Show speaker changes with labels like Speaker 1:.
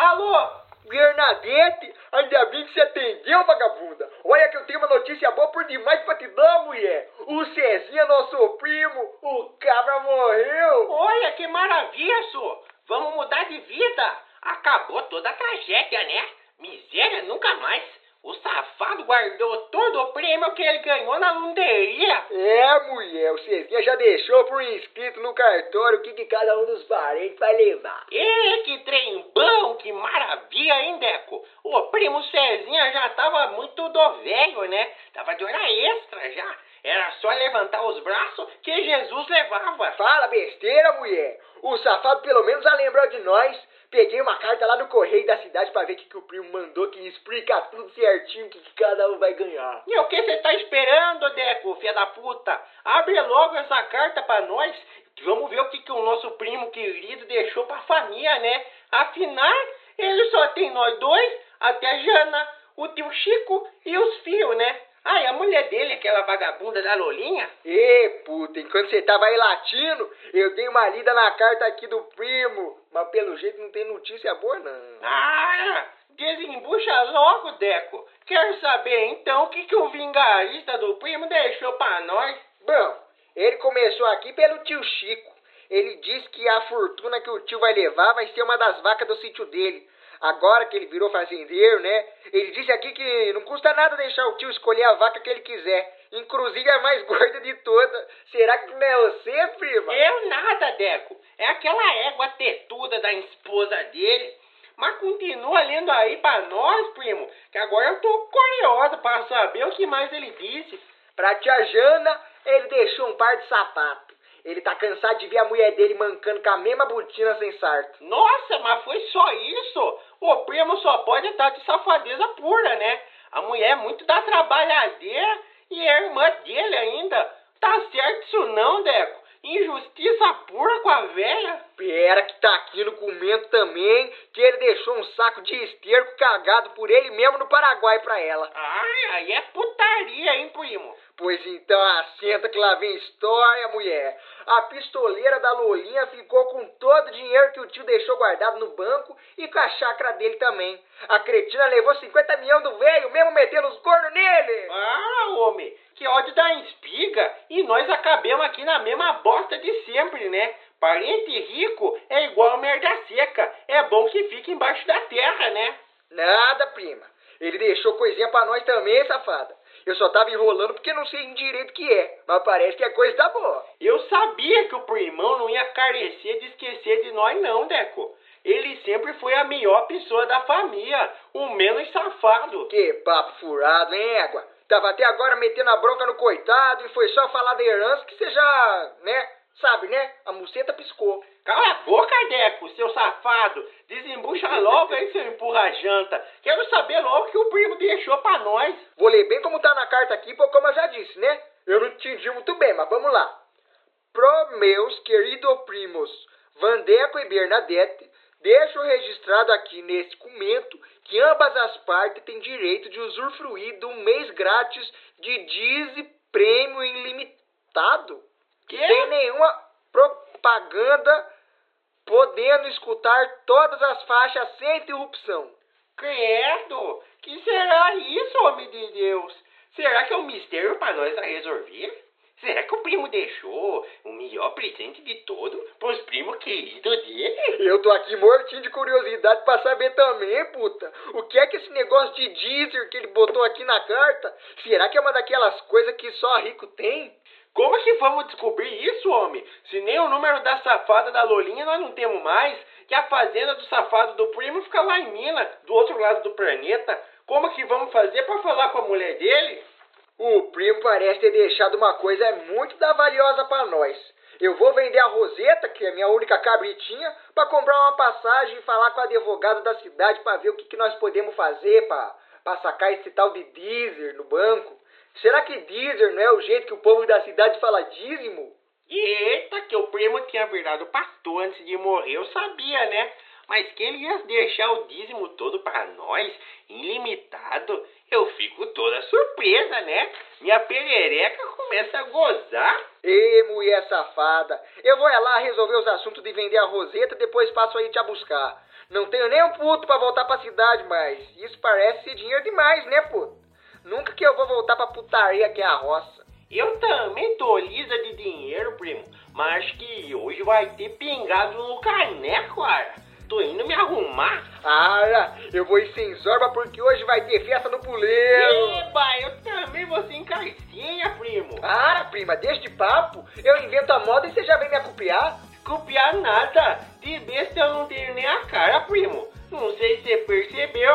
Speaker 1: Alô?
Speaker 2: Bernadette, ainda bem que você atendeu, vagabunda. Olha que eu tenho uma notícia boa por demais pra te dar, mulher. O Cezinha, nosso primo, o cabra morreu.
Speaker 1: Olha que maravilha, só. Vamos mudar de vida. Acabou toda a tragédia, né? Miséria nunca mais. O safado guardou todo o prêmio que ele ganhou na lunderia.
Speaker 2: É, mulher, o Cezinha já deixou por inscrito no cartório o que, que cada um dos parentes vai levar.
Speaker 1: E que trem bom, que maravilha, hein, Deco? O primo Cezinha já tava muito do velho, né? Tava de hora extra já. Era só levantar os braços que Jesus levava.
Speaker 2: Fala besteira, mulher. O safado pelo menos já lembrou de nós. Peguei uma carta lá no correio da cidade pra ver o que, que o primo mandou, que explica tudo certinho, o que, que cada um vai ganhar.
Speaker 1: E o que você tá esperando, Deco, filha da puta? Abre logo essa carta pra nós. Vamos ver o que, que o nosso primo querido deixou pra família, né? Afinal, ele só tem nós dois, até a Jana, o tio Chico e os filhos, né? Ah, e a mulher dele, aquela vagabunda da Lolinha?
Speaker 2: Ê, puta, enquanto você tava aí latindo, eu dei uma lida na carta aqui do primo. Mas pelo jeito não tem notícia boa, não.
Speaker 1: Ah, desembucha logo, Deco. Quero saber então o que, que o vingarista do primo deixou pra nós.
Speaker 2: Bom, ele começou aqui pelo tio Chico. Ele disse que a fortuna que o tio vai levar vai ser uma das vacas do sítio dele agora que ele virou fazendeiro, né? Ele disse aqui que não custa nada deixar o tio escolher a vaca que ele quiser. Inclusive a mais gorda de todas. Será que não é você, prima?
Speaker 1: Eu nada, Deco. É aquela égua tetuda da esposa dele. Mas continua lendo aí pra nós, primo, que agora eu tô curiosa para saber o que mais ele disse.
Speaker 2: Pra tia Jana, ele deixou um par de sapatos. Ele tá cansado de ver a mulher dele mancando com a mesma botina sem sarto.
Speaker 1: Nossa, mas foi só isso? O primo só pode estar de safadeza pura, né? A mulher é muito da trabalhadeira e é irmã dele ainda. Tá certo isso não, Deco? Injustiça pura com a velha.
Speaker 2: Pera que tá aqui no comento também que ele deixou um saco de esterco cagado por ele mesmo no Paraguai pra ela.
Speaker 1: Ai, aí é putaria, hein, primo?
Speaker 2: Pois então assenta que lá vem história, mulher. A pistoleira da Lolinha ficou com todo o dinheiro que o tio deixou guardado no banco e com a chácara dele também. A cretina levou 50 milhões do velho, mesmo metendo os cornos nele.
Speaker 1: Ah, homem, que ódio da espiga. E nós acabemos aqui na mesma bosta de sempre, né? Parente rico é igual merda seca. É bom que fique embaixo da terra, né?
Speaker 2: Nada, prima. Ele deixou coisinha pra nós também, safada. Eu só tava enrolando porque não sei em direito que é, mas parece que a coisa tá boa.
Speaker 1: Eu sabia que o primão não ia carecer de esquecer de nós não, Deco. Ele sempre foi a melhor pessoa da família, o menos safado.
Speaker 2: Que papo furado, hein, égua? Tava até agora metendo a bronca no coitado e foi só falar da herança que você já, né, sabe, né? A muceta piscou.
Speaker 1: Cala a boca, Deco, seu safado. Desembucha logo aí, seu empurra-janta. Quero saber logo o que o primo deixou pra nós.
Speaker 2: Vou ler bem como tá na carta aqui, como eu já disse, né? Eu não entendi muito bem, mas vamos lá. Pro meus queridos primos Vandeco e Bernadette, deixo registrado aqui nesse documento que ambas as partes têm direito de usufruir de um mês grátis de Dize Prêmio Ilimitado.
Speaker 1: Que?
Speaker 2: Sem nenhuma propaganda, podendo escutar todas as faixas sem interrupção.
Speaker 1: Credo! Que será isso, homem de Deus? Será que é um mistério para nós a resolver? Será que o primo deixou o melhor presente de todo pros primos queridos dele?
Speaker 2: Eu tô aqui mortinho de curiosidade pra saber também, puta. O que é que esse negócio de Deezer que ele botou aqui na carta? Será que é uma daquelas coisas que só rico tem?
Speaker 1: Como que vamos descobrir isso, homem? Se nem o número da safada da Lolinha nós não temos mais, que a fazenda do safado do primo fica lá em Minas, do outro lado do planeta. Como que vamos fazer para falar com a mulher dele?
Speaker 2: O primo parece ter deixado uma coisa muito da valiosa para nós. Eu vou vender a Roseta, que é minha única cabritinha, para comprar uma passagem e falar com o advogado da cidade para ver o que, que nós podemos fazer para sacar esse tal de Deezer no banco. Será que Deezer não é o jeito que o povo da cidade fala dízimo?
Speaker 1: Eita, que o primo tinha virado pastor antes de morrer, eu sabia, né? Mas que ele ia deixar o dízimo todo para nós, ilimitado, eu fico toda surpresa, né? Minha perereca começa a gozar.
Speaker 2: Ê, mulher safada, eu vou é lá resolver os assuntos de vender a roseta, depois passo aí te buscar. Não tenho nem um puto pra voltar pra cidade, mas isso parece ser dinheiro demais, né, puto? Nunca que eu vou voltar pra putaria que é a roça.
Speaker 1: Eu também tô lisa de dinheiro, primo, mas que hoje vai ter pingado no caneco, cara. Tô indo me arrumar.
Speaker 2: Ah, eu vou ir sem zorba porque hoje vai ter festa no puleiro.
Speaker 1: Eba, eu também vou sem carcinha, primo.
Speaker 2: Ah, prima, deixa de papo. Eu invento a moda e você já vem me acopiar.
Speaker 1: Copiar nada. De besta eu não tenho nem a cara, primo. Não sei se você percebeu.